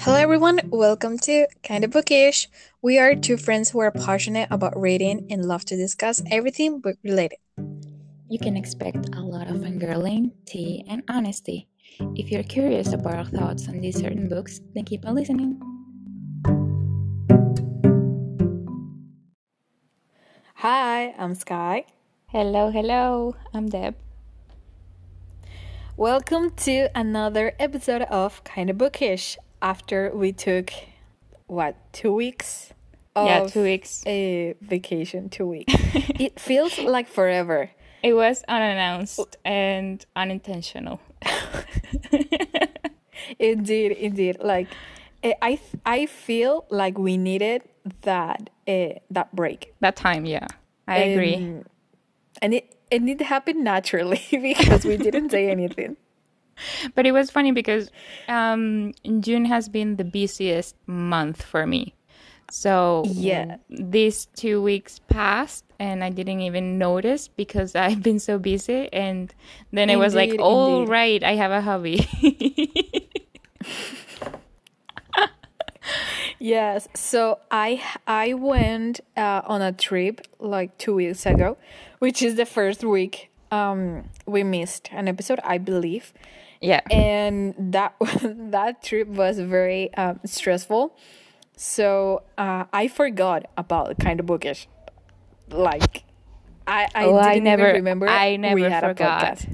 Hello, everyone. Welcome to Kinda Bookish. We are two friends who are passionate about reading and love to discuss everything book related. You can expect a lot of fangirling, tea, and honesty. If you're curious about our thoughts on these certain books, then keep on listening. Hi, I'm Sky. Hello, hello. I'm Deb. Welcome to another episode of Kinda Bookish. After we took what two weeks? yeah, two weeks. A vacation, two weeks. it feels like forever. It was unannounced and unintentional. Indeed, indeed. Like eh, I, I feel like we needed that uh, that break. That time, yeah. I agree. Um, and it and it happened naturally because we didn't say anything. But it was funny because um, June has been the busiest month for me. So Yeah. these two weeks passed and I didn't even notice because I've been so busy. And then it was like, Indeed, oh, indeed. right, I have a hobby. Yes. So I I went uh, on a trip like two weeks ago, which is the first week um, we missed an episode, I believe, yeah. and that that trip was very um, stressful. So uh, I forgot about kind of bookish. Like I I oh, I never remember I never had forgot.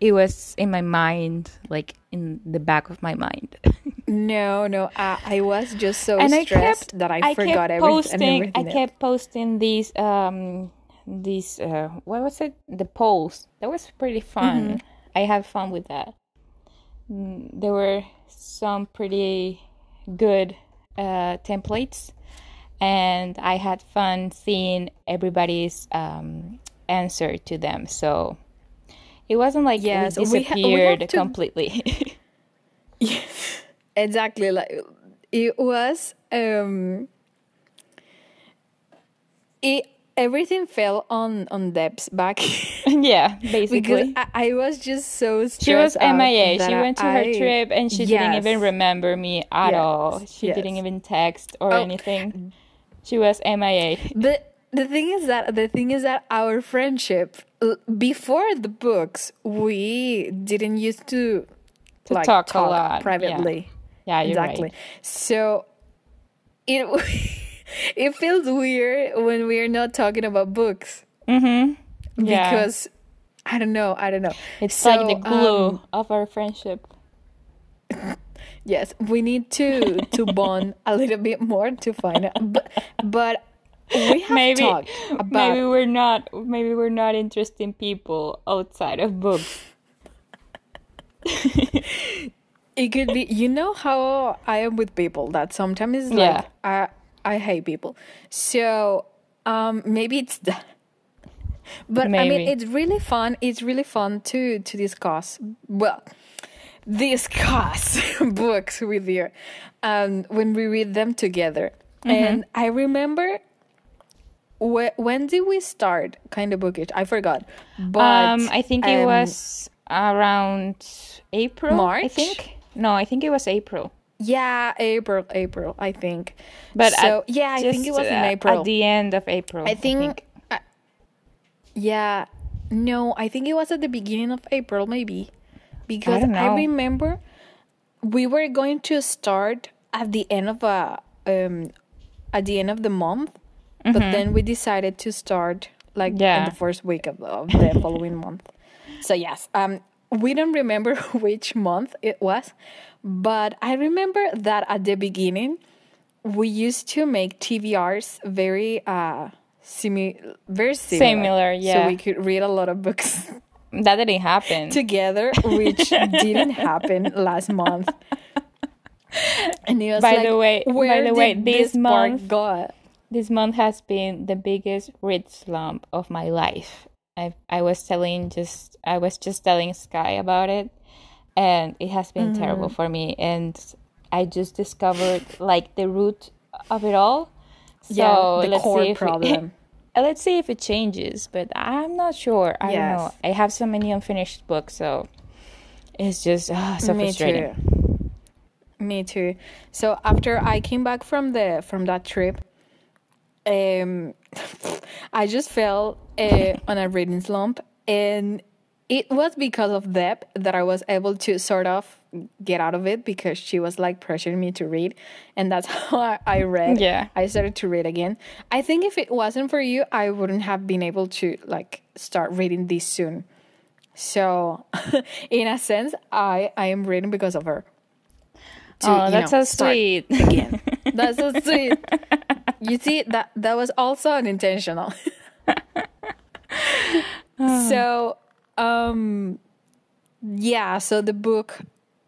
It was in my mind, like in the back of my mind. No, no, uh, I was just so and I stressed kept that I, I forgot everything. posting and I kept posting these um these uh what was it the polls that was pretty fun I had fun with that there were some pretty good uh templates and I had fun seeing everybody's um answer to them. So it wasn't like Yes, we we ha- we disappeared completely. Exactly like it was um it everything fell on on Deb's back yeah because basically I, I was just so stressed She was MIA. She went to her trip and she didn't even remember me at Yes, all. She didn't even text or Oh. anything. She was MIA. But the thing is that the thing is that our friendship before the books we didn't used to To like talk a lot, yeah. privately. Yeah, you're exactly. right. So it it feels weird when we're not talking about books Mm-hmm. Yeah. because I don't know, I don't know. it's So, like the glue um, of our friendship. yes, we need to to bond a little bit more to find out. But but we have Maybe talked about maybe we're not maybe we're not interesting people outside of books. it could be you know how I am with people that sometimes Yeah. like I I hate people. So um maybe it's that. But I mean it's really fun. It's really fun to to discuss well discuss books with you um when we read them together. Mm-hmm. And I remember wh- when did we start kind of bookish? I forgot. But um, I think it um, was around April. I March? think. No, I think it was April. Yeah, April, April, I think. But so at- yeah, I think it was in uh, April. At the end of April. I think, uh, yeah, no, I think it was at the beginning of April, maybe, because don't I, remember we were going to start at the end of a um at the end of the month, but then we decided to start like in Mm-hmm. The first week of, of the following month. So yes, um, we don't remember which month it was, but I remember that at the beginning we used to make TBRs very uh simi- very similar. Similar, So yeah. we could read a lot of books That didn't happen. together, which didn't happen last month. And it was By like, the way- by the way, did this month- go? this month has been the biggest read slump of my life. I I was telling just I was just telling Sky about it, and it has been terrible Mm-hmm. for me. And I just discovered like the root of it all. So Yeah, the core if it- problem. let's see if it changes, but I'm not sure. I don't know. I have so many unfinished books, so it's just ah, so Me frustrating. too. Me too. So after I came back from the from that trip, um, I just fell uh, on a reading slump, and it was because of Deb that I was able to sort of get out of it because she was like pressuring me to read, and that's how I, I read. Yeah. I started to read again. I think if it wasn't for you, I wouldn't have been able to like start reading this soon. So, in a sense, I I am reading because of her. to, oh, that's know, so sweet. again. That's so sweet. You see that that was also unintentional. so, um, yeah. So the book,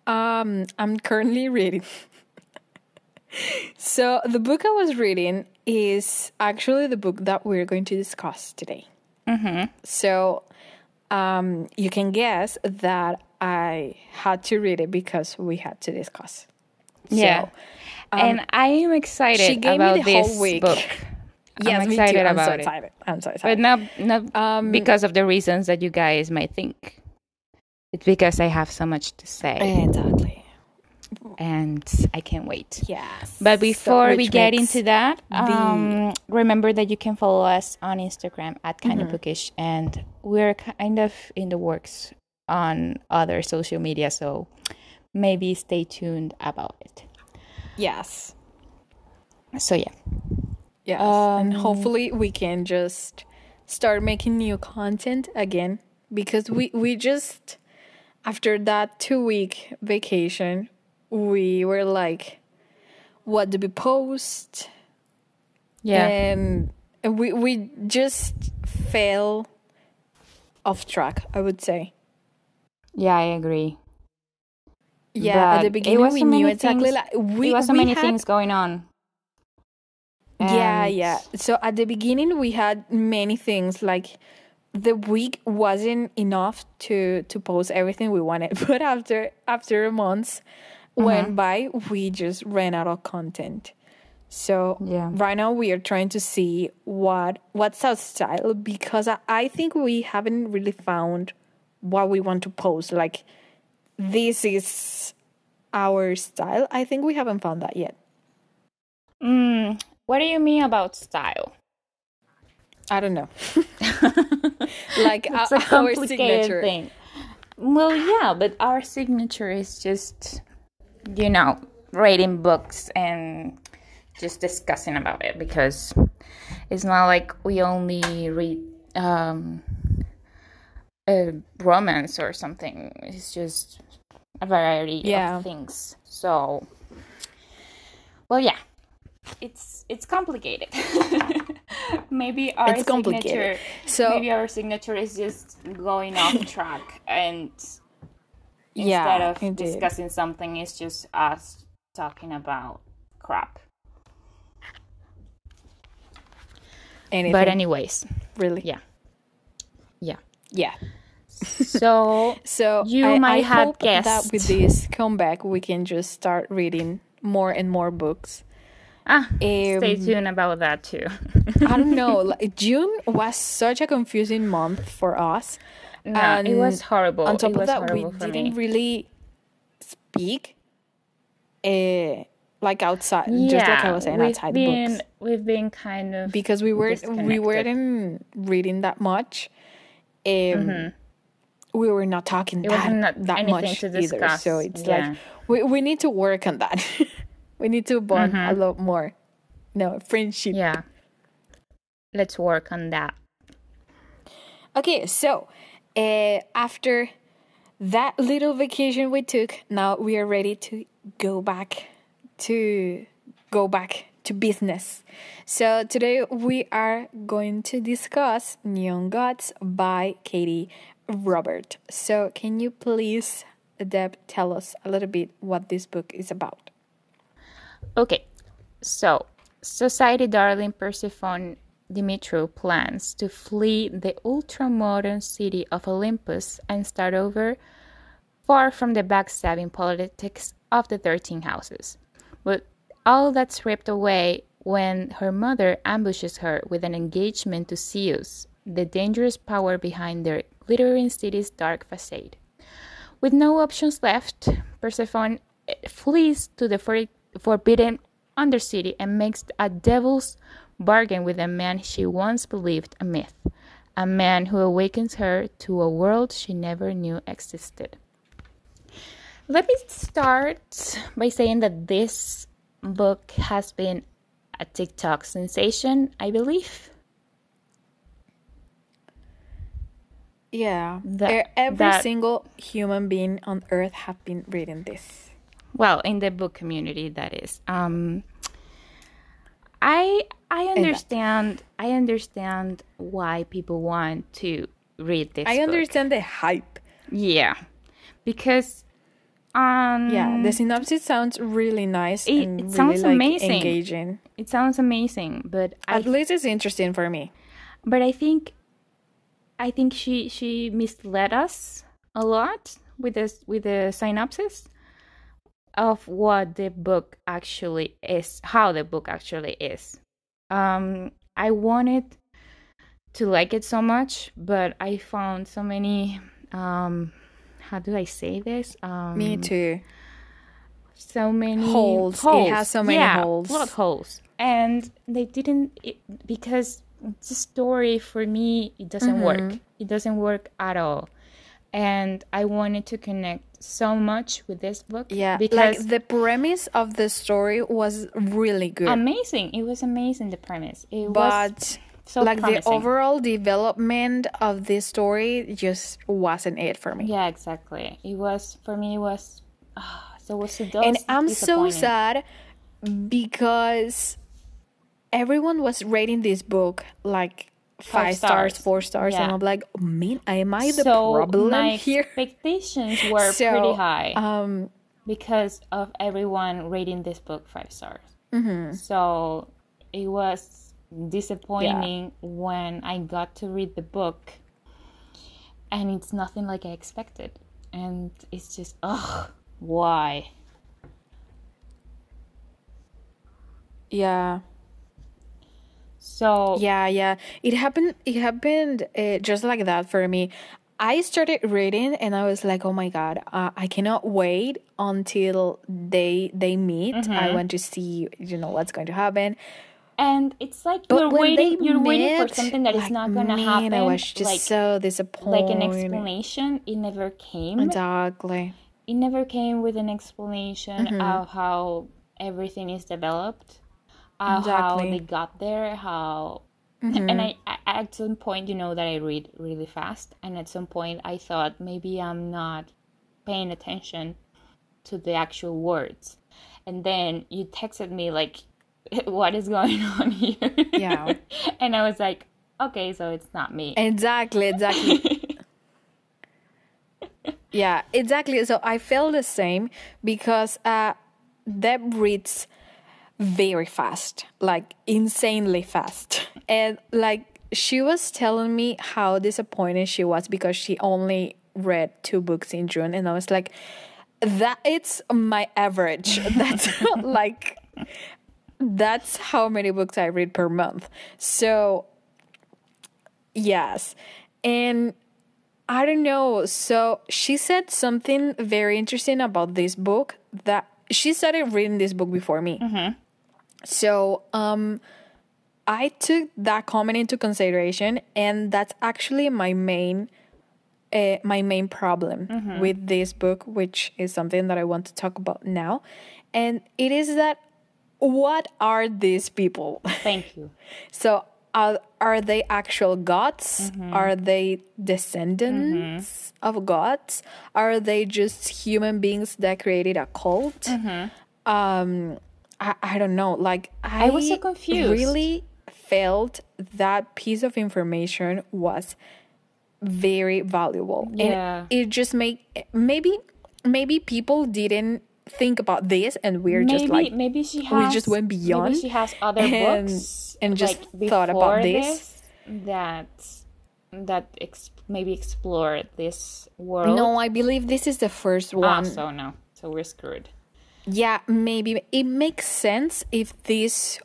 um, I'm currently reading. so the book I was reading is actually the book that we're going to discuss today. Mm-hmm. So, um, you can guess that I had to read it because we had to discuss. Yeah. So, and I am excited she gave me about the this whole week. book. Yes, I'm me excited. I'm about so it. excited. I'm so excited. But not not Um, because of the reasons that you guys might think. It's because I have so much to say exactly. and I can't wait. Yes. But before So- we get into that, the- um, remember that you can follow us on Instagram at kind Mm-hmm. bookish, and we're kind of in the works on other social media, so maybe stay tuned about it. yes, So yeah, yes, and Um, hopefully we can just start making new content again because we we just after that two week vacation we were like, what do we post? yeah, and and we we just fell off track. I would say. yeah, I agree. Yeah, at the But it beginning we knew exactly things- like we there was so many had, things going on. Yeah, And- yeah. So at the beginning we had many things like the week wasn't enough to to post everything we wanted, but after after months went by, we just ran out of content. So Yeah. right now we are trying to see what what's our style because I, I think we haven't really found what we want to post. Like this is our style. I think we haven't found that yet. Mm, what do you mean about style? I don't know. like It's our, a our signature. thing. Well, yeah, but our signature is just, you know, reading books and just discussing about it because it's not like we only read um, a romance or something. It's just a variety Yeah. of things. So, well, yeah, it's it's complicated. maybe our It's signature. So- maybe our signature is just going off track and instead of indeed. discussing something, it's just us talking about crap. Anything, But anyways, really, yeah, yeah. yeah. So So You I, might I have hope that guessed. with this comeback we can just start reading more and more books. Ah, stay Um, tuned about that too. I don't know. Like June was such a confusing month for us. no, it was horrible. On top it of that, we didn't me. really speak, uh, like outside, just like I was saying, we've outside been books, we've been kind of because we were we weren't reading that much. Um, We were not talking Mm-hmm. It that, not that much to either. discuss, So it's yeah. like we we need to work on that. we need to bond a Mm-hmm. lot more. No friendship. yeah. Let's work on that. Okay, so uh, after that little vacation we took, now we are ready to go back to go back to business. So today we are going to discuss Neon Gods by Katee Robert. So can you please, Deb, tell us a little bit what this book is about? Okay, so society darling Persephone Dimitriou plans to flee the ultra-modern city of Olympus and start over far from the backstabbing politics of the Thirteen Houses. But all that's ripped away when her mother ambushes her with an engagement to Zeus, the dangerous power behind their glittering city's dark facade. With no options left, Persephone eh, flees to the forbidden undercity and makes a devil's bargain with a man she once believed a myth, a man who awakens her to a world she never knew existed. Let me start by saying that this book has been a TikTok sensation, I believe. Yeah. That- Every that- single human being on earth have been reading this. Well, in the book community, that is. Um, I I understand. I understand why people want to read this. I book. understand the hype. Yeah, because um, Yeah, the synopsis sounds really nice It- it really sounds like amazing. engaging. it sounds amazing, but I At least it's interesting for me. but I think I think she she misled us a lot with this with the synopsis of what the book actually is, how the book actually is. Um, I wanted to like it so much, but I found so many. Um, how do I say this? Um, Me too. so many Holes. It has so many yeah, holes. plot holes, and they didn't it, because the story for me it doesn't work. Mm-hmm. It doesn't work at all, and I wanted to connect so much with this book. Yeah, because like the premise of the story was really good, amazing. It was amazing. The premise. It was but so like promising. the overall development of this story just wasn't it for me. Yeah, exactly. It was for me. It was ah, so was and I'm so sad because everyone was rating this book like five, stars, stars. four stars, and I'm like, man, am I the so problem my here? expectations were So, pretty high. Um, because of everyone rating this book five stars. Mm-hmm. So it was disappointing when I got to read the book and it's nothing like I expected. And it's just, ugh, why? yeah, So, yeah, yeah. It happened. It happened uh, just like that for me. I started reading, and I was like, "Oh my god, uh, I cannot wait until they they meet. Mm-hmm. I want to see, you know, what's going to happen." and it's like But you're waiting, you're waiting for something that is like, not gonna man, happen. I was just like, so disappointed. like an explanation, it never came. Exactly. it never came with an explanation Mm-hmm. of how everything is developed, uh, how Exactly. Mm-hmm. they got there, how. And I, I, at some point, you know that I read really fast, and at some point, I thought maybe I'm not paying attention to the actual words, and then you texted me like, "What is going on here?" Yeah. and I was like, "Okay, so it's not me." Exactly, exactly. yeah, exactly. So I felt the same because uh Deb reads very fast, like insanely fast. And like she was telling me how disappointed she was because she only read two books in June and I was like that it's my average. That's like that's how many books I read per month. So Yes. And I don't know. So she said something very interesting about this book that she started reading this book before me. Mm-hmm. So um I took that comment into consideration and that's actually my main uh, my main problem with this book, which is something that I want to talk about now. And it is that what are these people? Thank you. So are are they actual gods? Are they descendants of gods? Are they just human beings that created a cult? Um, I, I don't know. Like I, was so confused. Really felt that piece of information was very valuable. Yeah. And it just make maybe maybe people didn't think about this and we're maybe just like maybe she has we just went beyond maybe she has other and- books and just like, thought about before this. that that ex- maybe explore this world No, I believe this is the first one ah, one. so no so we're screwed Yeah, maybe it makes sense if this.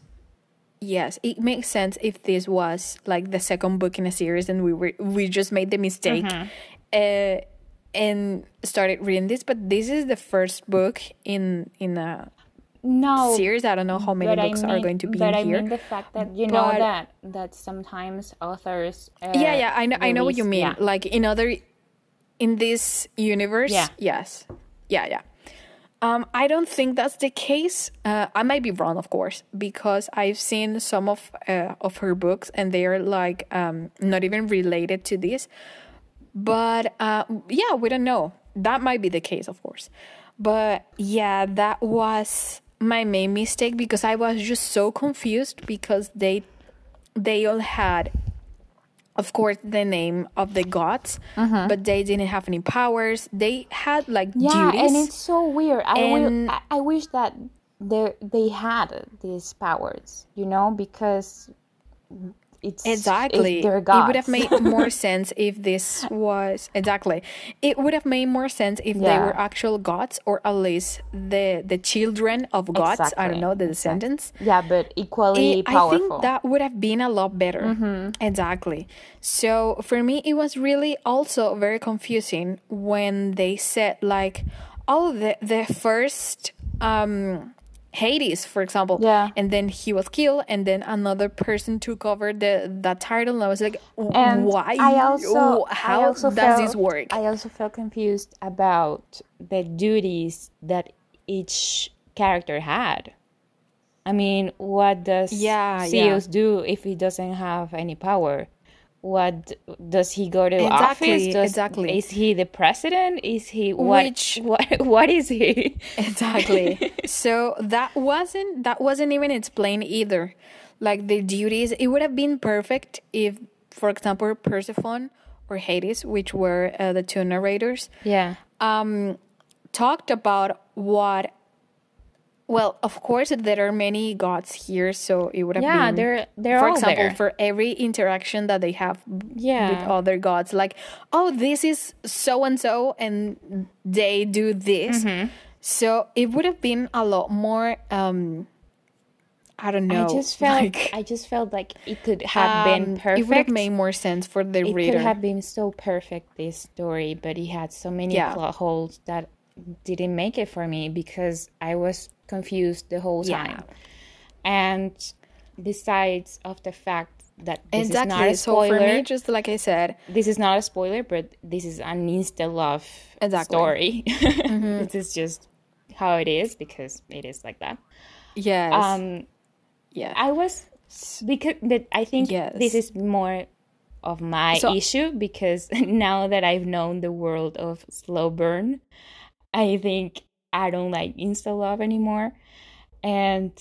Yes, it makes sense if this was like the second book in a series, and we were we just made the mistake, uh, and started reading this, but this is the first book in in a no series. I don't know how many books I are going to be but in I here. mean the fact that you know that that sometimes authors uh, yeah, yeah, I know, I know what you mean. yeah. Like in other, in this universe, Yeah. yes, yeah, yeah. Um, I don't think that's the case. Uh, I might be wrong, of course, because I've seen some of uh, of her books, and they are like um, not even related to this. But uh, yeah, we don't know. That might be the case, of course. But yeah, that was my main mistake because I was just so confused because they they all had of course the name of the gods uh-huh. but they didn't have any powers. They had like yeah duties. and it's so weird. I And- will, I, I wish that they they had these powers you know because it's exactly. it's their it would have made more sense if this was exactly. It would have made more sense if they were actual gods or at least the the children of gods. I don't know the descendants. Yeah but equally It- I think that would have been a lot better. Exactly. So for me, it was really also very confusing when they said like, "Oh, the the first um, Hades, for example, Yeah. and then he was killed, and then another person took over the that title." And I was like, and "Why? I also How I also does felt, this work?" I also felt confused about the duties that each character had. I mean, what does Yeah, Zeus do if he doesn't have any power? What does he go to Exactly, office? Does, exactly. Is he the president? Is he what? Which- what? What is he? exactly so that wasn't that wasn't even explained either like the duties it would have been perfect if for example persephone or hades which were uh, the two narrators Yeah. um talked about what well of course there are many gods here so it would have been. Yeah, been they're they're for all example there. for every interaction that they have Yeah. with other gods like oh this is so and so and they do this Mm-hmm. so it would have been a lot more um i don't know I just felt like, I just felt like it could have been um, perfect. it would have made more sense for the it reader It could have been so perfect this story but it had so many Yeah. plot holes that didn't make it for me because i was confused the whole time. Yeah. and besides of the fact that this exactly is not a so for spoiler me just like i said this is not a spoiler but this is an insta love Exactly. story. This is just how it is because it is like that. Yes. Um yeah. I was because but I think this is more of my So- issue because now that I've known the world of slow burn, I think I don't like insta love anymore. And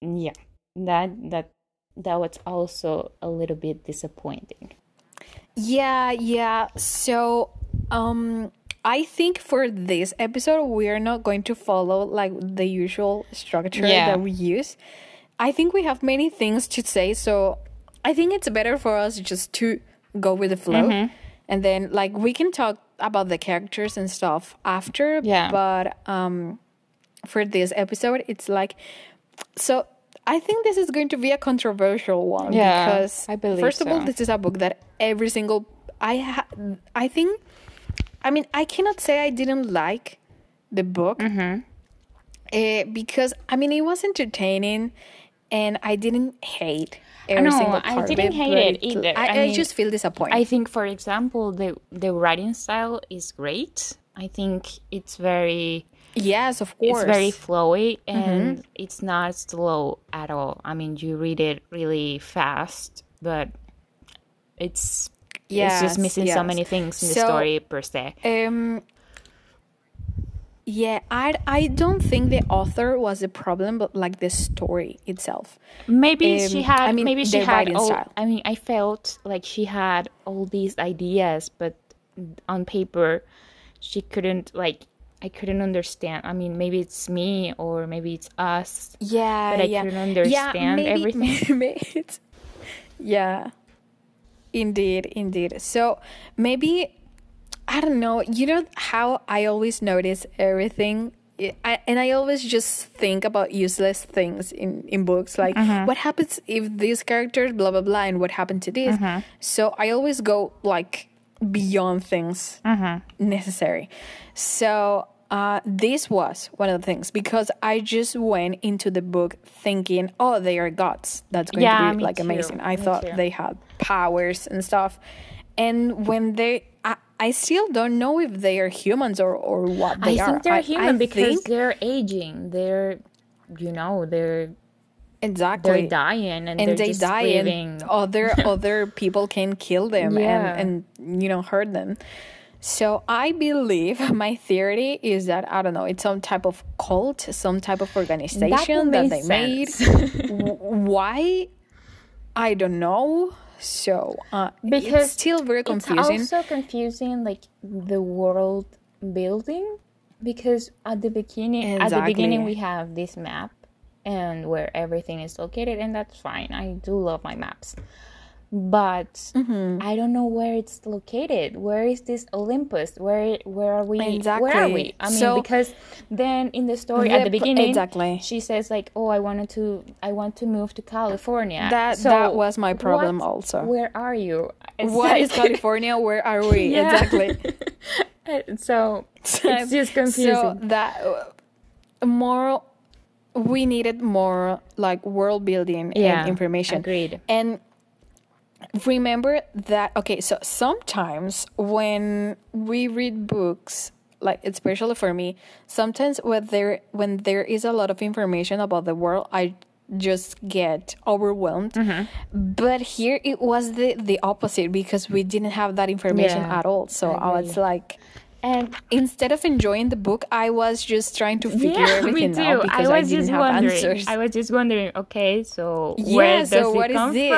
yeah, that that that was also a little bit disappointing. Yeah, yeah. So, um, I think for this episode, we are not going to follow like the usual structure Yeah. that we use. I think we have many things to say, so I think it's better for us just to go with the flow, Mm-hmm. and then like we can talk about the characters and stuff after. Yeah. But um, for this episode, it's like so. I think this is going to be a controversial one Yeah, because I believe first of all, this is a book that every single I ha- I think I mean I cannot say I didn't like the book Mm-hmm. eh, because I mean it was entertaining and I didn't hate every know, single I part of didn't hate it either. I, I I just feel disappointed. I think, for example, the the writing style is great. I think it's very yes, of course. it's very flowy Mm-hmm. and it's not slow at all. I mean, you read it really fast, but it's it's just missing so many things in the So- story per se. Um. Yeah, I I don't think the author was the problem, but like the story itself. Maybe she um, had. I mean, maybe she had. All, style. I mean, I felt like she had all these ideas, but on paper, she couldn't like. I couldn't understand. I mean, maybe it's me or maybe it's us. Yeah, But I yeah. couldn't yeah, understand maybe, everything. Maybe it's, yeah, indeed, indeed. So maybe I don't know. You know how I always notice everything, I, and I always just think about useless things in in books, like Mm-hmm. what happens if these characters blah blah blah, and what happened to this. Mm-hmm. So I always go like beyond things necessary. So uh, this was one of the things because I just went into the book thinking, oh, they are gods. That's going Yeah, to be like too. amazing. I Me thought too. they had powers and stuff. And when they, I, I still don't know if they are humans or, or what I they are. think they're I- human I because think- they're aging. They're, you know, they're exactly they're dying and, and they're they die living. and other other people can kill them Yeah. and and you know hurt them so i believe my theory is that i don't know it's some type of cult some type of organization that, make they made sense. W- why i don't know so uh, because it's still very confusing. It's also confusing, like the world building, because at the beginning, at the beginning, we have this map and where everything is located, and that's fine. I do love my maps, but Mm-hmm. I don't know where it's located. Where is this Olympus? Where where are we? Exactly. Where are we? I mean, So- because then in the story at The beginning, exactly. she says like, "Oh, I wanted to, I want to move to California." That- So that was my problem what- also. Where are you? It's what is like- california where are we Yeah. exactly so it's just confusing. So that more, we needed more like world building Yeah, and information. agreed. And remember that okay, so sometimes when we read books, like especially for me, sometimes when there when there is a lot of information about the world, I just get overwhelmed. Mm-hmm. But here it was the the opposite because we didn't have that information Yeah, at all. So I, was like and instead of enjoying the book, I was just trying to figure yeah, everything out I because I, was didn't just have wondering. answers. I was just wondering. Okay, so yeah, where does so it what is come this?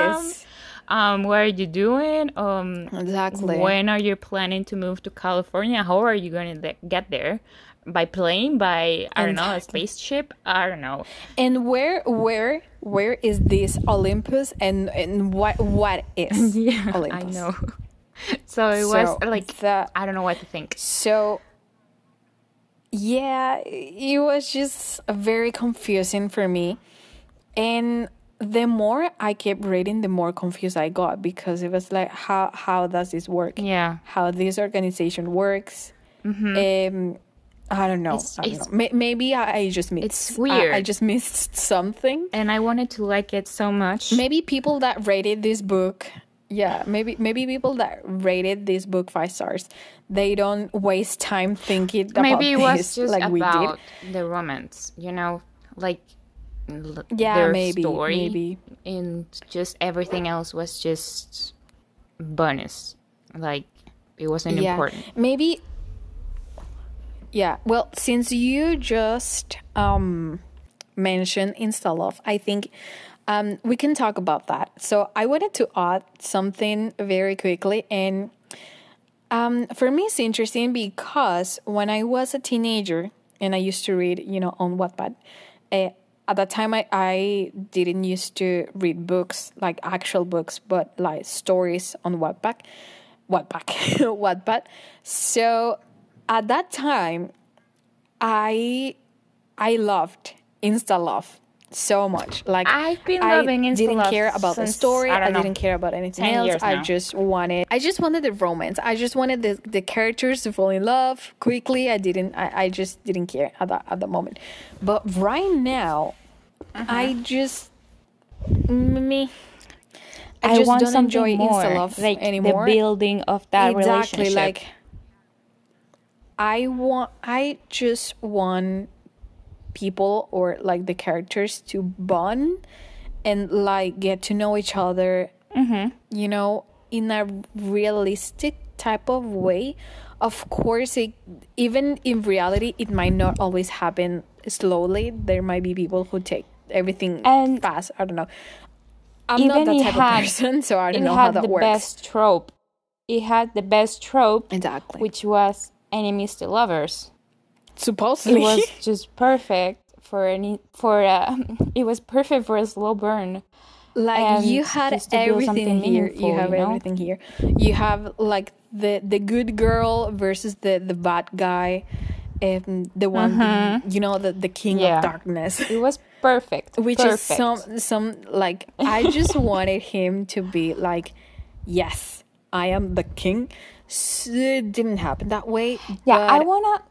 from? Um, what are you doing? Um, Exactly. when are you planning to move to California? How are you going to get there? By plane? By I don't know, a spaceship? I don't know. And where where where is this Olympus and and what what is Yeah, Olympus? I know. So it was like that I don't know what to think. so yeah, it was just very confusing for me. And the more I kept reading, the more confused I got because it was like how how does this work? Yeah. how this organization works. Um, I don't know. It's- I don't know. May- Maybe I, I just missed. It's I- I, just missed something. And I wanted to like it so much. Maybe people that rated this book, yeah, maybe maybe people that rated this book five stars, they don't waste time thinking about Maybe it was this just like we did. about the romance, you know, like Yeah, their maybe, story, maybe. and just everything else was just bonus. Like it wasn't yeah, important. maybe. Yeah, well, since you just um, mentioned Insta Love, I think um, we can talk about that. So I wanted to add something very quickly, and um, for me, it's interesting because when I was a teenager and I used to read, you know, on Wattpad, uh, at that time I, I didn't used to read books like actual books, but like stories on Wattpad, Wattpad, Wattpad. So at that time, I I loved Insta Love so much. Like I've been I loving Insta love. didn't Love care about the story. I I, didn't care about anything else. I just wanted I just wanted the romance. I just wanted the, the characters to fall in love quickly. I didn't I, I just didn't care at that at the moment. But right now Uh-huh. I just me I, I, just want don't something enjoy more, Insta Love like anymore. the building of that exactly relationship. like I want I just want people or like the characters to bond and like get to know each other Mm-hmm. you know in a realistic type of way of course it, even in reality it might not always happen slowly there might be people who take everything And fast i don't know i'm not that type had- of person so i don't know how that works. It had the best trope. It had the best trope, exactly which was enemies to lovers. supposedly It was just perfect for any for uh, it was perfect for a slow burn. like you had everything here you have you know? everything here you have like the the good girl versus the the bad guy and the one you know the the king Mm-hmm. Yeah. of darkness It was perfect. which perfect. is some some like i just wanted him to be like yes i am the king s- it didn't happen that way. Yeah, I wanna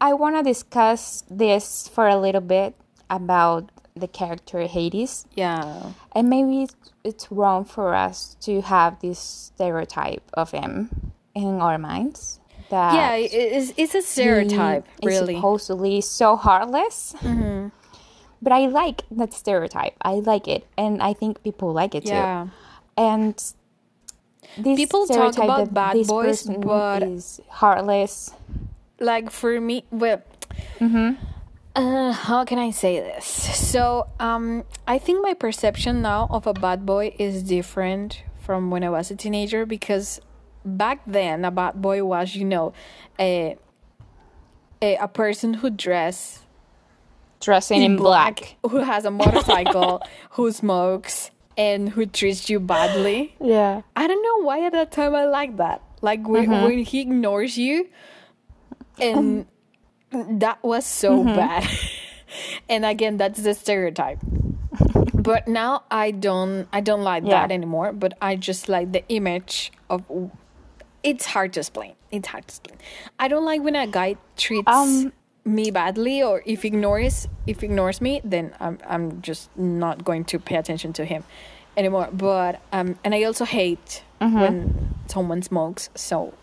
I wanna discuss this for a little bit about the character Hades. yeah. And maybe it's, it's wrong for us to have this stereotype of him in our minds. That Yeah, it- it's, it's a stereotype, really. supposedly so heartless. Mm-hmm. But I like that stereotype. I like it, and I think people like it yeah. too. And this People talk about bad boys, but- is heartless. like for me well Mm-hmm. uh, how can i say this so um i think my perception now of a bad boy is different from when i was a teenager because back then a bad boy was you know a a, a person who dress Dressing in black. who has a motorcycle who smokes and who treats you badly Yeah. I don't know why at that time I like that. Like when, Mm-hmm. when he ignores you, and that was so Mm-hmm. bad. and again, that's the stereotype. but now I don't, I don't like Yeah. that anymore. But I just like the image of. It's hard to explain. It's hard to explain. I don't like when a guy treats Um, me badly, or if ignores if ignores me, then I'm I'm just not going to pay attention to him anymore. But um, and I also hate Mm-hmm. when someone smokes, so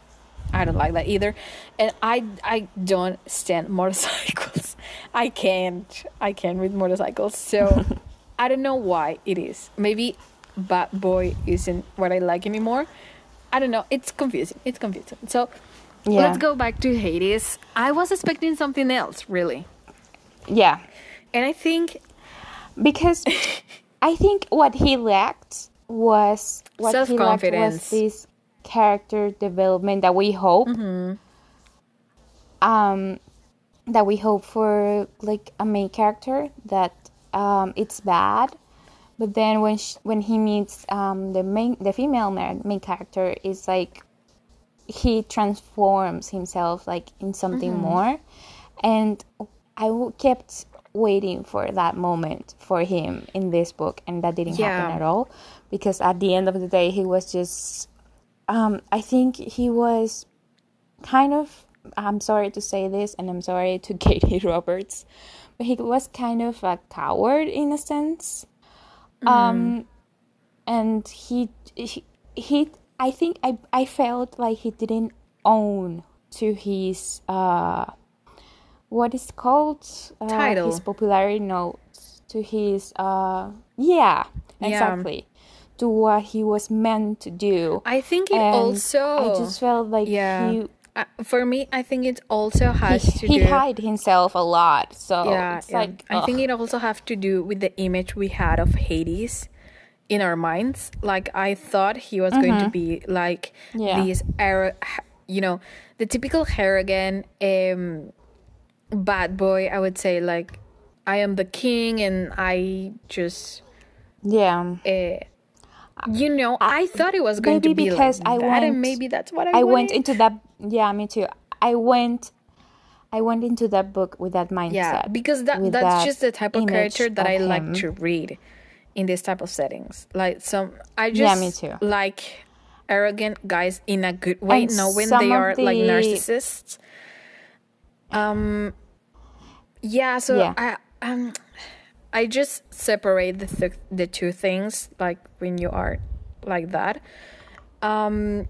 I don't like that either. And I I don't stand motorcycles. I can't. I can't with motorcycles. So I don't know why it is. Maybe bad boy isn't what I like anymore. I don't know. It's confusing. It's confusing. So Yeah. let's go back to Hades. I was expecting something else, really. Yeah. And I think because I think what he lacked was what he lacked was this character development that we hope Mm-hmm. um that we hope for like a main character that um it's bad but then when sh- when he meets um the main the female main, main character is like he transforms himself like in something Mm-hmm. more and I kept waiting for that moment for him in this book and that didn't Yeah. happen at all because at the end of the day he was just um i think he was kind of i'm sorry to say this and i'm sorry to Katee roberts but he was kind of a coward in a sense um and he, he he i think i i felt like he didn't own to his uh what is called uh, Title. his popularity notes to his uh yeah Yeah. exactly to what he was meant to do I think it And also. i just felt like yeah. he Uh, for me, I think it also has he, to he do. hide himself a lot so yeah, it's yeah. like I think it also have to do with the image we had of Hades in our minds. Like I thought he was going to be like Mm-hmm. Yeah. this arro- you know, the typical Harrigan um bad boy, I would say like I am the king and I just yeah uh, you know, I thought it was going to be because like I that, and maybe that's what I, I went into that. Yeah, me too. I went. I went into that book with that mindset. Yeah, because that that's that just the type of character that of I like to read in this type of settings. Like some, I just Yeah, me too. like arrogant guys in a good way, And when they are like narcissists. Um, yeah. So Yeah. I um, I just separate the th- the two things. Like when you are like that, um,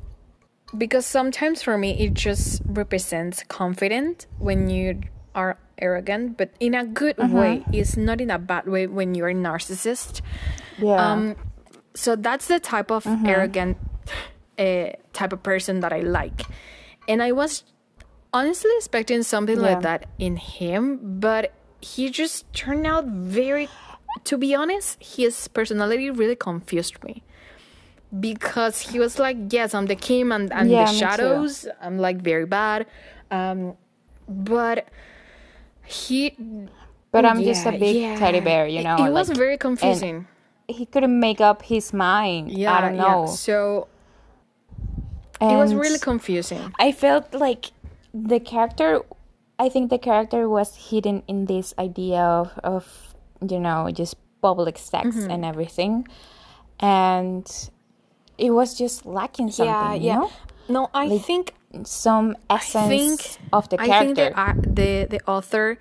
because sometimes for me it just represents confident when you are arrogant, but in a good Mm-hmm. way. It's not in a bad way when you're a narcissist. yeah. Um, so that's the type of Mm-hmm. arrogant uh, type of person that I like, and I was honestly expecting something Yeah. like that in him, but he just turned out very. To be honest, his personality really confused me because he was like, "Yes, I'm the king, and, and Yeah, the shadows. I'm like very bad," um, but he. but I'm just a big yeah. teddy bear, you know. It, was like, very confusing. he couldn't make up his mind. Yeah, I don't know. Yeah. So it was really confusing. I felt like the character. I think the character was hidden in this idea of, of you know, just public sex Mm-hmm. and everything, and it was just lacking something. Yeah, you yeah. know? no, I think some essence think of the character. I think the, the the author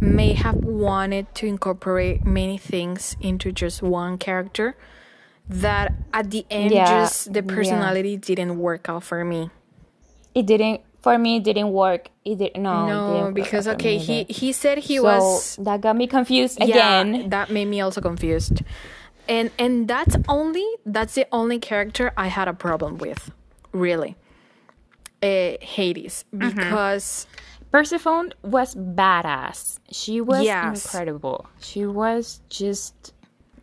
may have wanted to incorporate many things into just one character that at the end Yeah, just the yeah. personality didn't work out for me. it didn't for me. It didn't work. It did, no, No, because out for me okay, he either. he said he so was that got me confused yeah, again. that made me also confused. And and that's only that's the only character I had a problem with, really. Uh, Hades Mm-hmm. because Persephone was badass. She was Yes. incredible. She was just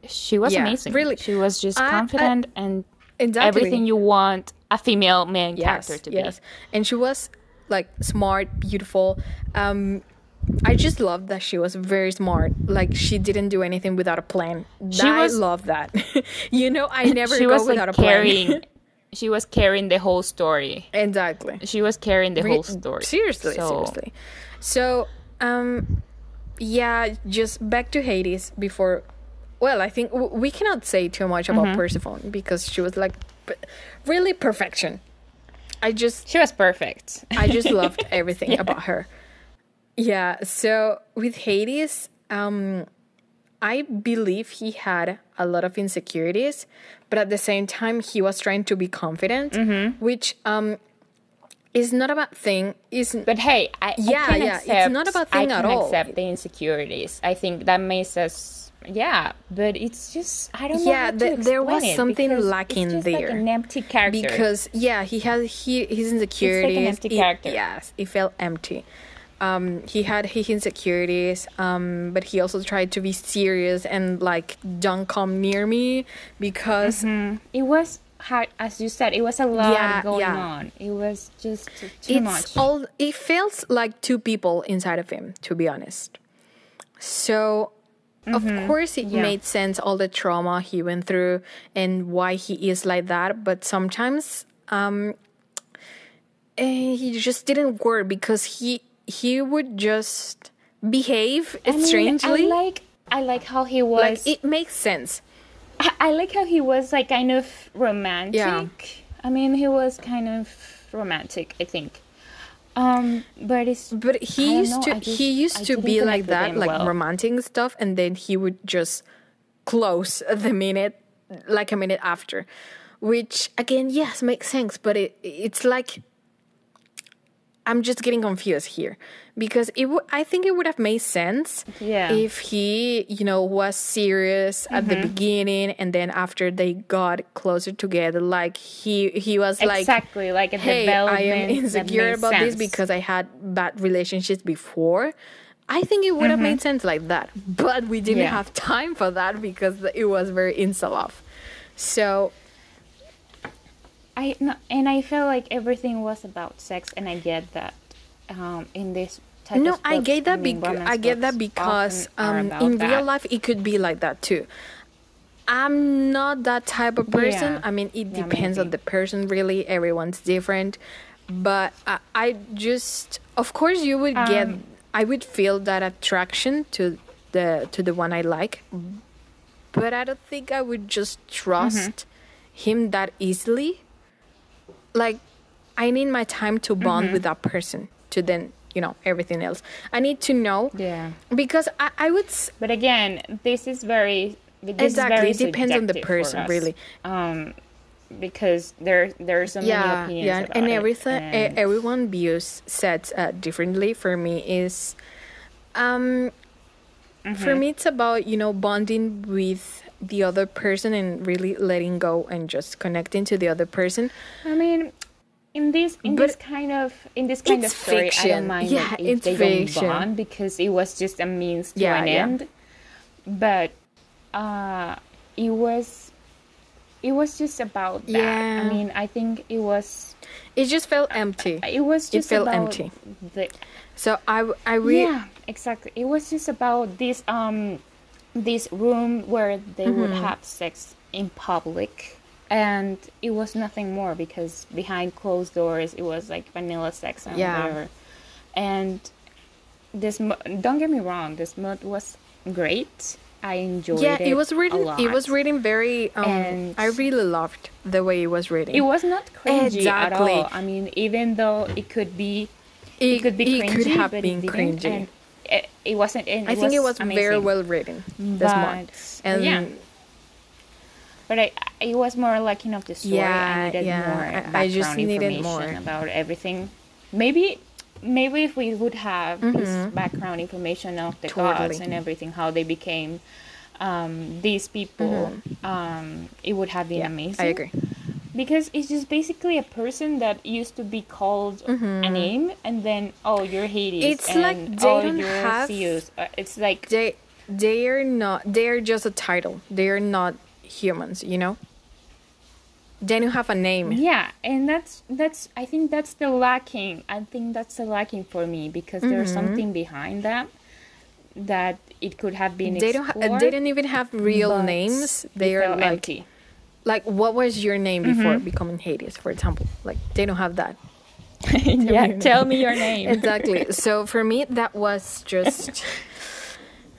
she was Yeah, amazing. really. She was just I- I- confident and Exactly. everything you want a female main yes, character to yes. And she was like smart, beautiful. Um, I just loved that she was very smart. Like she didn't do anything without a plan. She I was- love that. you know, I never. She go was without like a plan. carrying she was carrying the whole story. exactly. She was carrying the Re- whole story. Seriously, So- seriously. So, um, yeah, just back to Hades before. Well, I think w- we cannot say too much about Mm-hmm. Persephone because she was like p- really perfection. I just She was perfect. I just loved everything about her. Yeah, so with Hades, um, I believe he had a lot of insecurities, but at the same time, he was trying to be confident, Mm-hmm. which um, is not a bad thing. Is But hey, I, Yeah, I can yeah, it's not a bad I thing can at all. accept the insecurities. I think that makes us, yeah. But it's just I don't know. Yeah, how th- there was it something lacking it's just Like there. an empty character. because yeah, he had he his insecurities. An empty it- character. yes, it felt empty. Um, he had his insecurities, um, but he also tried to be serious and like don't come near me because it was hard, as you said. It was a lot Yeah, going yeah. on. It was just too it's much. all it feels like two people inside of him to be honest so of course it Mm-hmm. Yeah. made sense all the trauma he went through and why he is like that but sometimes um eh, he just didn't work because he he would just behave I mean, strangely I like I like how he was. like it makes sense I, I like how he was like kind of romantic. Yeah. I mean, he was kind of romantic. I think. Um, but it's But he used know, to just- he used to be like that, like well. romantic stuff, and then he would just close the minute, like a minute after, which again, yes, makes sense. But it it's like I'm just getting confused here because it w- I think it would have made sense Yeah. Mm-hmm. if he you know was serious at the beginning and then after they got closer together, like he he was like exactly like a hey, I am insecure about this because I had bad relationships before. I think it would have made sense like that, but we didn't Mm-hmm. Yeah. have time for that because it was very insta love. So I no, and I felt like everything was about sex, and I get that. Um, in this type no, of I get that. mean, Bec- romance I get that because um, in that. real life it could be like that too. I'm not that type of person. Yeah. I mean, it Yeah, depends on the person. Really, everyone's different. But I, I just, of course, you would get. Um, I would feel that attraction to the to the one I like, but I don't think I would just trust Mm-hmm. him that easily. Like, I need my time to bond Mm-hmm. with that person to then you know everything else. I need to know Yeah. because I, I would s- But again, this is very this Exactly, Is very it depends on the person, really. Um, because there there are so many yeah opinions yeah about and everything and- everyone views sets uh, differently for me is um Mm-hmm. for me it's about you know bonding with the other person and really letting go and just connecting to the other person I mean, in this in But this kind of in this kind of story, I fiction. don't mind Yeah, if it's they fiction. don't bond because it was just a means to Yeah, an yeah. end. But uh, it was it was just about that. Yeah. I mean, I think it was it just felt empty it was just It felt about empty. The, so I. really yeah, exactly. It was just about this um this room where they would Mm-hmm. have sex in public and it was nothing more because behind closed doors it was like vanilla sex and Yeah. whatever. And this don't get me wrong, this mood was great. I enjoyed it. yeah, it. it was reading. It was reading very. Um, And- I really loved the way it was reading. It was not cringy at all. I mean, even though it could be, it, It- could be it cringy, could have but been cringy. It, it wasn't. And I it think it was was very well written this month, But, and yeah. But I, it was more lacking of the story. Yeah, I needed yeah, more I- background I just needed information more. about everything. Maybe, maybe if we would have this Mm-hmm. background information of the Totally. gods and everything, how they became um, these people, um, it would have been yeah, amazing I agree. Because it's just basically a person that used to be called a name and then oh you're Hades Mm-hmm. It's and like they oh don't have- Zeus Uh, it's like They they are not. They are just a title. They are not humans. You know. They don't have a name. yeah and that's that's I think that's the lacking I think that's the lacking for me because there's Mm-hmm. something behind that that it could have been They don't. Ha- they don't even have real names. They are like empty like what was your name before Mm-hmm. becoming Hades, for example. Like they don't have that. yeah tell me your name exactly. So for me, that was just.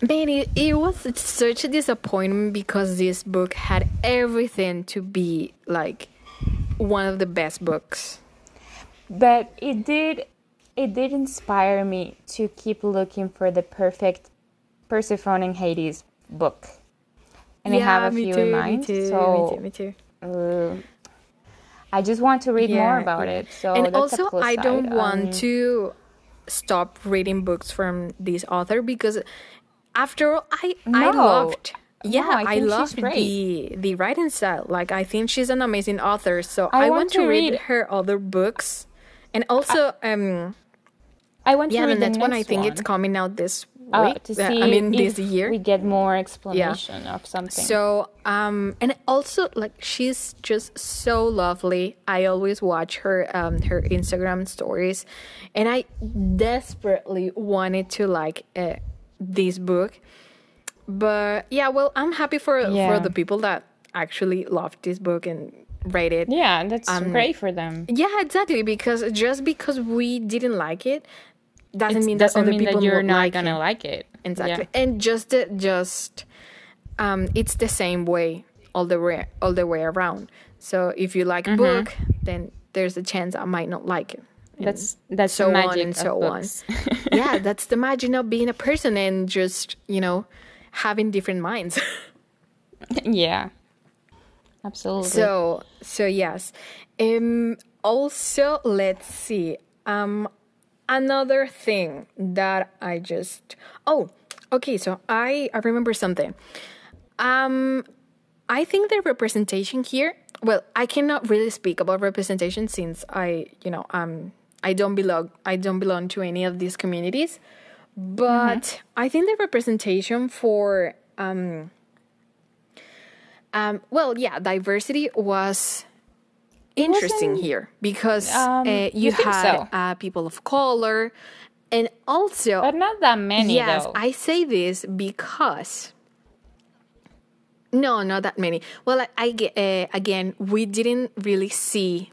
Man, it, it was such a disappointment because this book had everything to be like one of the best books. but it did it did inspire me to keep looking for the perfect Persephone and Hades book. And I have a me few too, in me mind. too, so me too, me too. uh, I just want to read more about it. So and also, I don't side. want Um, to stop reading books from this author because, after all, I I No. loved. No, Yeah, I I, think loved the the writing style. Like I think she's an amazing author. So I I, want want to read, read- her other books, and also um I want to yeah, read the next one I think it's coming out this uh, week. to uh, see I mean this year. we get more explanation of something. So, um, and also like she's just so lovely. I always watch her um her Instagram stories, and I desperately wanted to like uh, this book, but yeah, well, I'm happy for Yeah. for the people that actually loved this book and read it. yeah, that's um, great for them. Yeah, exactly. Because just because we didn't like it doesn't It mean doesn't that other mean people that you're not like gonna it. like it. Exactly. And just the, just um it's the same way all the way all the way around. So if you like a book, then there's a chance I might not like it. And That's that's so on and so on. yeah, that's the magic of being a person and just, you know, having different minds. yeah, absolutely. So so yes. Um also let's see. Um another thing that I just oh okay so I I remember something. Um I think the representation here well I cannot really speak about representation since I you know um I don't belong I don't belong to any of these communities but I think the representation for um um well yeah diversity was interesting here because Um, uh, you you had so? uh, people of color and also but not that many yes though. i say this because no not that many well i, I uh, again we didn't really see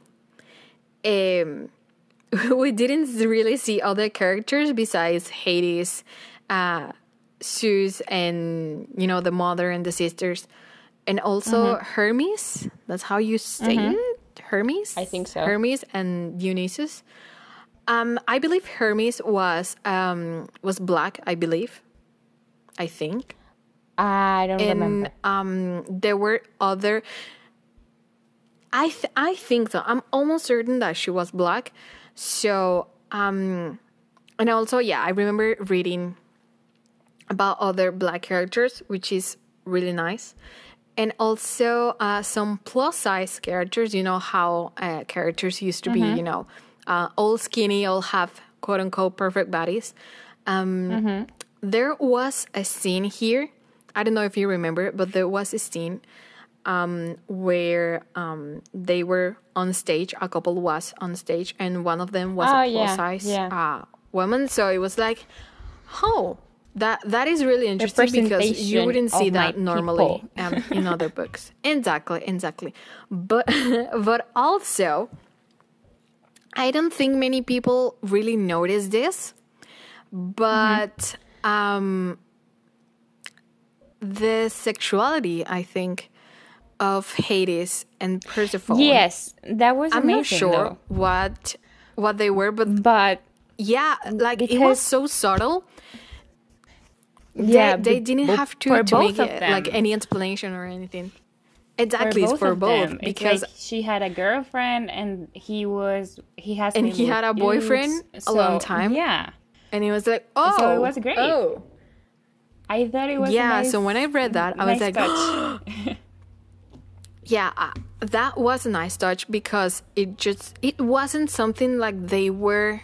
um we didn't really see other characters besides hades uh Zeus and you know the mother and the sisters and also Mm-hmm. hermes that's how you say it hermes? I think so. hermes and dionysus. Um i believe hermes was um was black i believe. I think. I don't remember. and um there were other i th- i think so i'm almost certain that she was black. So um and also yeah i remember reading about other black characters which is really nice and also uh, some plus size characters you know how uh, characters used to be you know uh, all skinny all have quote unquote perfect bodies. Um, there was a scene here i don't know if you remember but there was a scene um, where um, they were on stage a couple was on stage and one of them was Oh, a yeah, plus size yeah. uh, woman. So it was like oh that that is really interesting because you wouldn't see that normally um, in other books exactly exactly but but also i don't think many people really notice this but um the sexuality, I think, of Hades and Persephone. Yes, that was I'm amazing. not sure though. what what they were, but but yeah, like it was so subtle. Yeah, they, they didn't have to, for to make it them. like any explanation or anything. Exactly, it's both for both because like she had a girlfriend and he was he has And he had a boyfriend dudes, a long time? Yeah, and he was like, oh, so it was great. Oh, I thought it was yeah. nice- so when I read that, I was nice like, touch. yeah, uh, that was a nice touch because it just it wasn't something like they were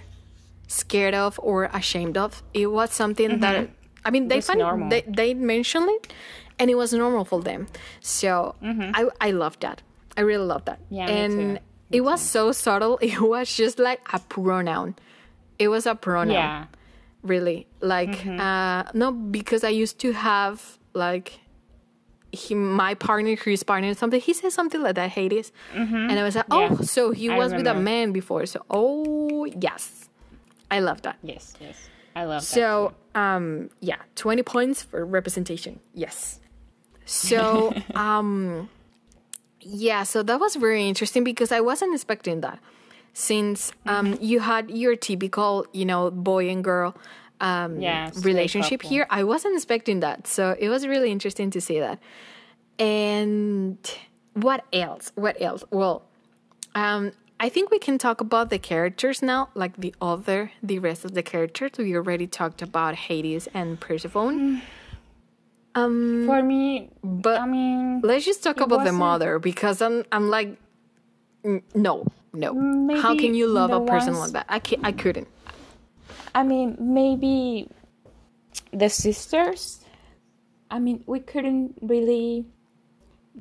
scared of or ashamed of. It was something that I mean they Mm-hmm. Find normal. they they mentioned it, and it was normal for them. So I I loved that. I really loved that. Mm-hmm. Yeah, and it was so subtle. It was just like a pronoun. It was a pronoun. yeah, really like Mm-hmm. uh no because i used to have like he my partner his partner something he said something like that hades and i was like oh Mm-hmm. Yeah, so he I was with a man before so oh yes i love that yes, yes, I love that. so um yeah 20 points for representation. Yes. So um yeah so that was very interesting because i wasn't expecting that. Since um you had your typical you know boy and girl um Yeah, relationship couple. here. I wasn't expecting that. So it was really interesting to see that. And what else? What else? Well um I think we can talk about the characters now, like the other, the rest of the characters. We already talked about Hades and Persephone. Mm. Um, for me, But I mean, let's just talk about the mother because I'm I'm like no, no. How can you love a person ones- like that? I can I couldn't. I mean, maybe the sisters. I mean, we couldn't really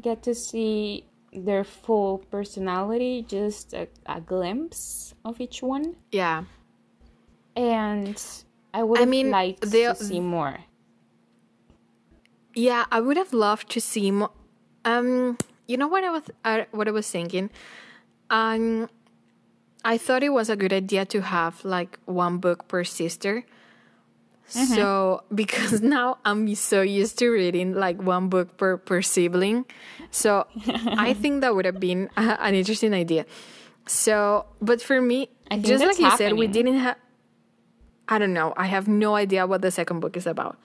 get to see their full personality, just a, a glimpse of each one. Yeah. And I would I mean, they- to see more. Yeah, I would have loved to see more. Um, you know what I was I, what I was thinking. Um, I thought it was a good idea to have like one book per sister. So because now I'm so used to reading like one book per per sibling, so I think that would have been a, an interesting idea. So, but for me, just like you said, we didn't have. I don't know. I have no idea what the second book is about.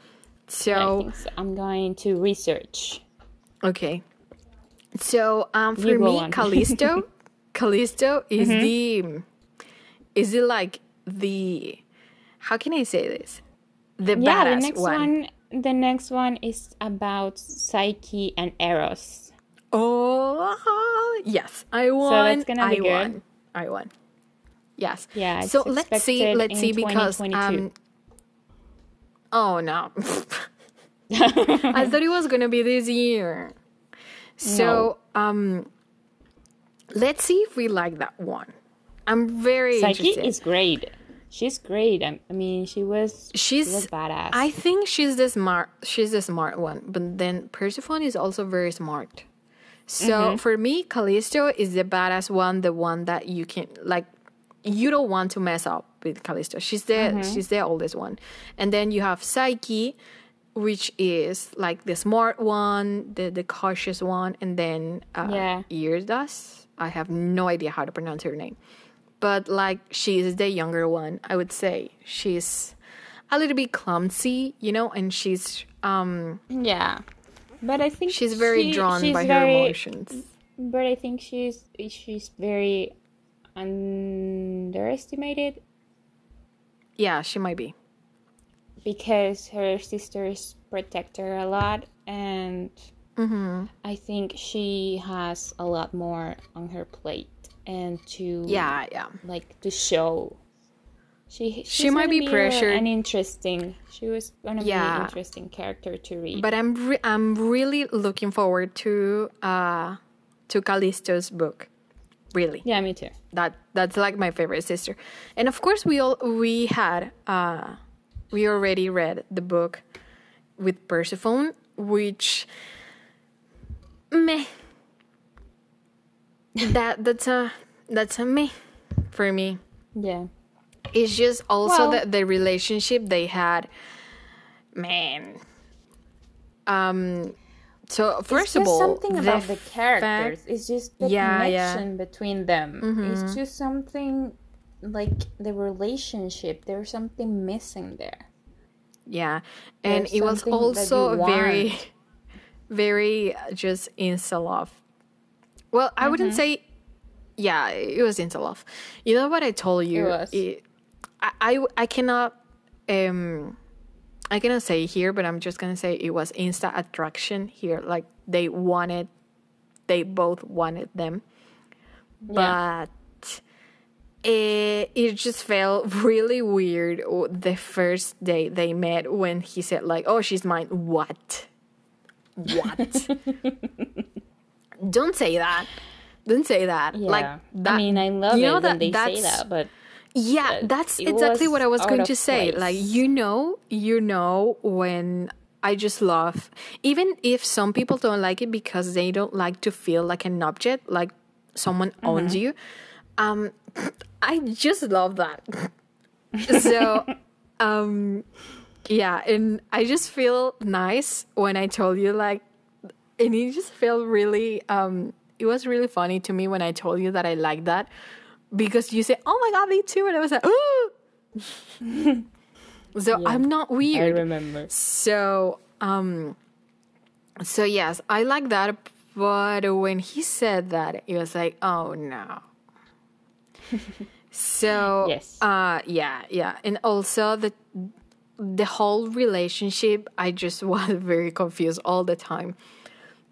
So so. I'm going to research. Okay. So um for me on. Callisto Callisto is Mm-hmm. the is it like the how can I say this? The Yeah, the next one. one. The next one is about Psyche and Eros. Oh yes. I won. that's gonna I good. won. I won. Yes. Yeah, So let's see let's see because um Oh no. I thought it was gonna be this year. So um let's see if we like that one. I'm very Psyche interested. is great. She's great. I, I mean, she was. she's she was badass. I think she's the smart she's the smart one, but then Persephone is also very smart. So Mm-hmm. for me, Callisto is the badass one, the one that you can like you don't want to mess up with Callisto. She's the Mm-hmm. she's the oldest one. And then you have Psyche, which is like the smart one, the the cautious one, and then uh Yeah. Eurydice. I have no idea how to pronounce her name. But like she's the younger one, I would say. She's a little bit clumsy, you know, and she's um yeah, but I think she's very she- drawn she's by her emotions. But I think she's she's very underestimated Yeah, she might be. because her sisters protect her a lot, and Mm-hmm. I think she has a lot more on her plate, and to Yeah, yeah. like to show. She She might be a- pressured. An interesting. She was gonna be an interesting character to read. But I'm re- I'm really looking forward to uh to Callisto's book. Really. yeah, me too. that that's like my favorite sister and of course we all we had uh we already read the book with persephone which meh that that's a that's a meh for me Yeah. It's just also Well- the, the relationship they had man um so first of all something about the fact- characters. it's just the Yeah, yeah. connection between them. Mm-hmm. It's just something like the relationship. There's something missing there. Yeah, and There's it was also very, very uh, just insta love. Well, I Mm-hmm. wouldn't say, yeah, it was insta love. You know what I told you? was. It- I, I, I cannot, um, I cannot say here, but I'm just gonna say it was insta attraction here. Like they wanted, they both wanted them, Yeah. but it, it just felt really weird the first day they met when he said like oh she's mine what what don't say that don't say that Yeah. like that I mean, I love you know it that when they say that, but yeah that's exactly what i was going to say. Like you know you know when i just love even if some people don't like it because they don't like to feel like an object like someone owns you um i just love that. So um yeah and i just feel nice when i told you like and it just felt really um it was really funny to me when i told you that i like that because you say, oh my god me too and i was like oh so i'm not weird. I remember. so um so yes i like that but when he said that it was like oh no so Yes. uh yeah yeah and also the the whole relationship i just was very confused all the time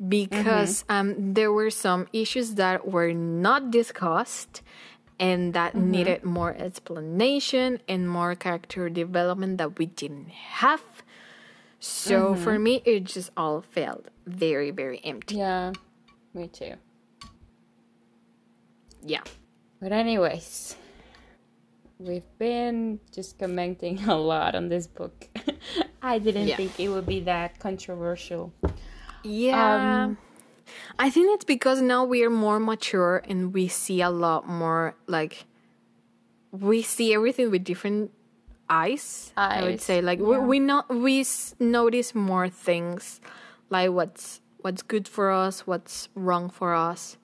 because um there were some issues that were not discussed and that needed more explanation and more character development that we didn't have so for me it just all felt very very empty Yeah, me too. yeah But anyways, we've been just commenting a lot on this book. I didn't Yeah. think it would be that controversial. Yeah. Um, I think it's because now we are more mature and we see a lot more like we see everything with different eyes. I would say like we, yeah. we we s- notice more things like what's what's good for us, what's wrong for us.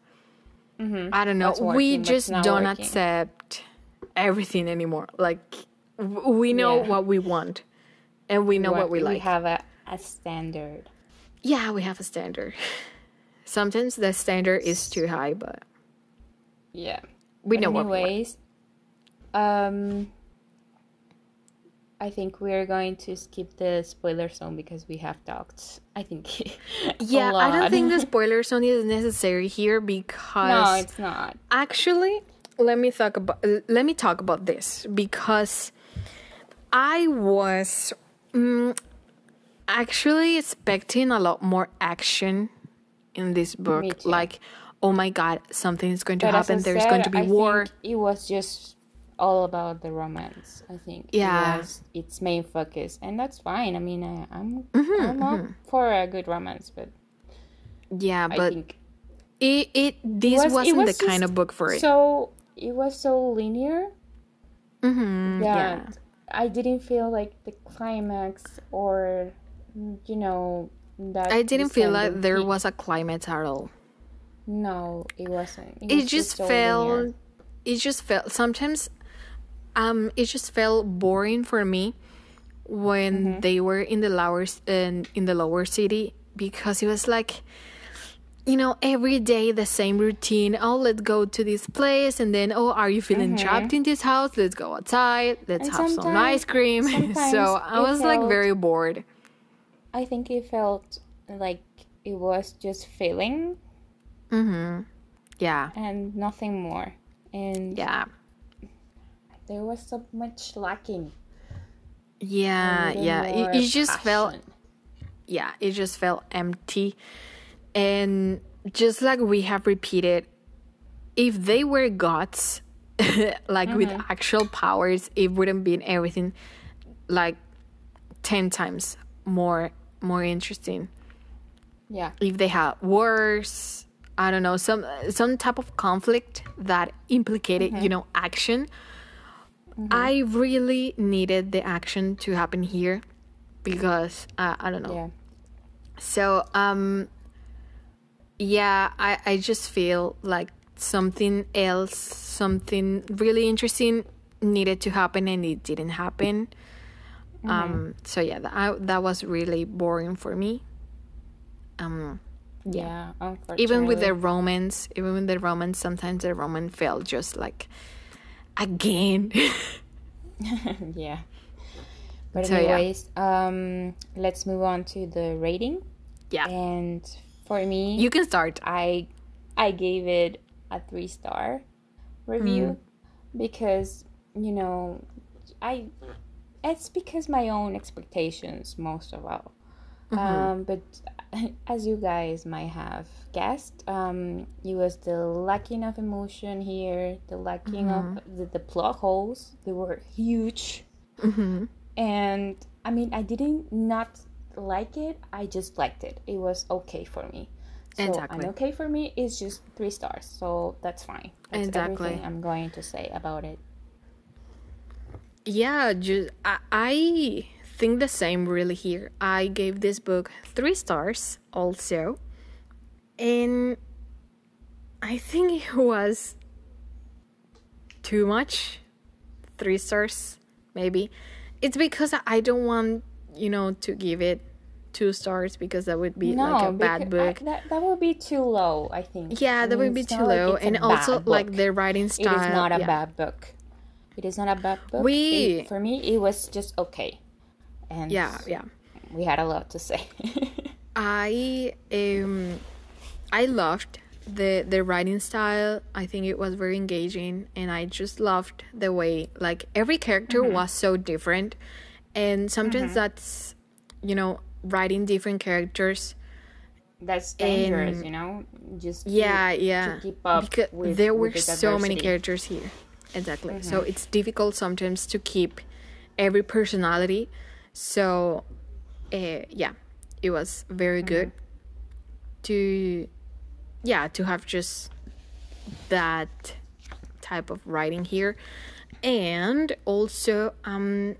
Mm-hmm. I don't know. What's we just don't working. accept everything anymore. Like w- we know Yeah. what we want and we know what, we like. We have a, a standard. Yeah, we have a standard. Sometimes the standard is too high, but Yeah. we But know what we anyways, um, I think we're going to skip the spoiler zone because we have talked. I think. Yeah, I don't think the spoiler zone is necessary here because no, it's not. actually, let me talk about let me talk about this because I was mm, actually expecting a lot more action in this book. Like, oh my god, something is going to But happen. There's said, going to be I war. It was just all about the romance. I think. Yeah. It its main focus, and that's fine. I mean, I, I'm Mm-hmm, I'm up for a good romance, but Yeah, I but think it it this was, wasn't was the kind of book for it. so it was so linear Mhm, that yeah. I didn't feel like the climax or you know that I didn't feel like there peak- was a climate at all. no it wasn't. It was just so felt it just felt sometimes um it just felt boring for me when Mm-hmm. they were in the lower in, in the lower city because it was like you know every day the same routine. Oh let's go to this place and then oh are you feeling trapped in this house? Let's go outside. Let's Mm-hmm. And have some ice cream. So i it was like very bored I think it felt like it was just filling yeah. and nothing more. And yeah. there was so much lacking. Yeah yeah. It, it just felt yeah, it just felt empty. And just like we have repeated, if they were gods, like with Mm-hmm. actual powers, it wouldn't be everything like 10 times more more interesting. yeah If they had wars, I don't know, some some type of conflict that implicated, Mm-hmm. you know, action. I really needed the action to happen here because uh, I don't know yeah So, um, yeah, I, I just feel like something else, something really interesting needed to happen and it didn't happen. Um, so yeah, that, I, that was really boring for me. Um, Yeah, unfortunately. even with the romance, even with the romance, sometimes the romance felt just like again. yeah. But So, yeah. anyways, um, let's move on to the rating. yeah, And for me, you can start. I I gave it a three star review because you know I it's because my own expectations most of all. Um, but as you guys might have guessed, um, it was the lacking of emotion here, the lacking of the, the plot holes. They were huge, and I mean, I didn't not like it. I just liked it. It was okay for me. So Exactly. an okay for me is just three stars. So that's fine. That's Exactly. everything I'm going to say about it. Yeah, just I, I think the same really here. I gave this book three stars also, and I think it was too much. Three stars, maybe. It's because I don't want you know to give it two stars because that would be like a bad book. I- that, that would be too low, I think. yeah, that Mm, would be too not like low, and also like the writing style. is not a yeah. bad book. It is not a bad book. We- It- for me, it was just okay. And Yeah, yeah. we had a lot to say. I um I loved the the writing style. I think it was very engaging and I just loved the way like every character was so different and sometimes that's you know writing different characters That's dangerous, And- you know. Just yeah keep- yeah to keep up because with, there were the so many characters here exactly. So it's difficult sometimes to keep every personality. So uh, yeah it was very good to yeah to have just that type of writing here. And also um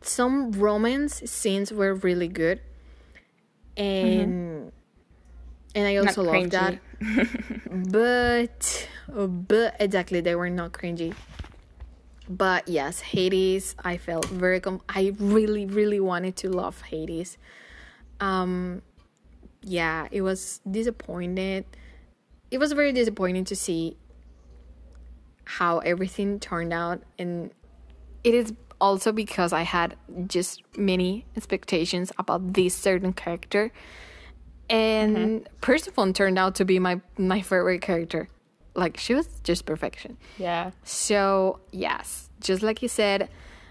some romance scenes were really good. And and i also love that. but but exactly they were not cringy. But yes hades i felt very com- i really really wanted to love hades. Um yeah it was disappointed. It was very disappointing to see how everything turned out and it is also because i had just many expectations about this certain character. And persephone turned out to be my my favorite character like she was just perfection Yeah. so yes, just like you said,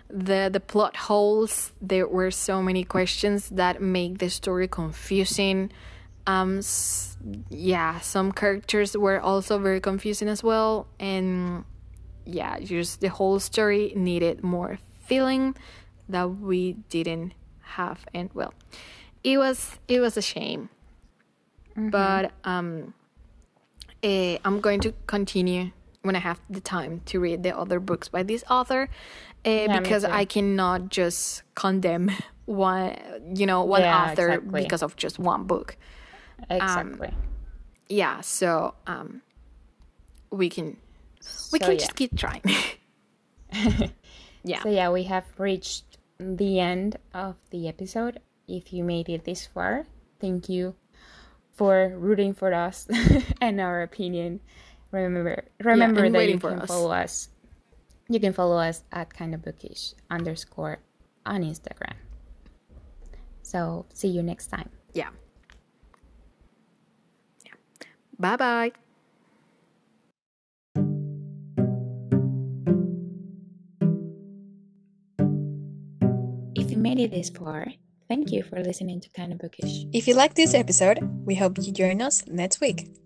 the the plot holes. There were so many questions that make the story confusing. Um, s- yeah, some characters were also very confusing as well, and yeah, just the whole story needed more feeling that we didn't have, and well, it was it was a shame. But um, eh, I'm going to continue when I have the time to read the other books by this author, uh, me because. I cannot just condemn one, you know, one Yeah, author exactly. because of just one book. Exactly. Yeah, so um, we can we So, can yeah. just keep trying. yeah, So yeah, we have reached the end of the episode. If you made it this far, thank you for rooting for us and our opinion. Remember, remember and that you can us. follow us. You can follow us at kind of bookish underscore on Instagram. So see you next time. yeah, yeah. Bye bye. If you made it this far, thank you for listening to Kind of Bookish. If you like this episode, we hope you join us next week.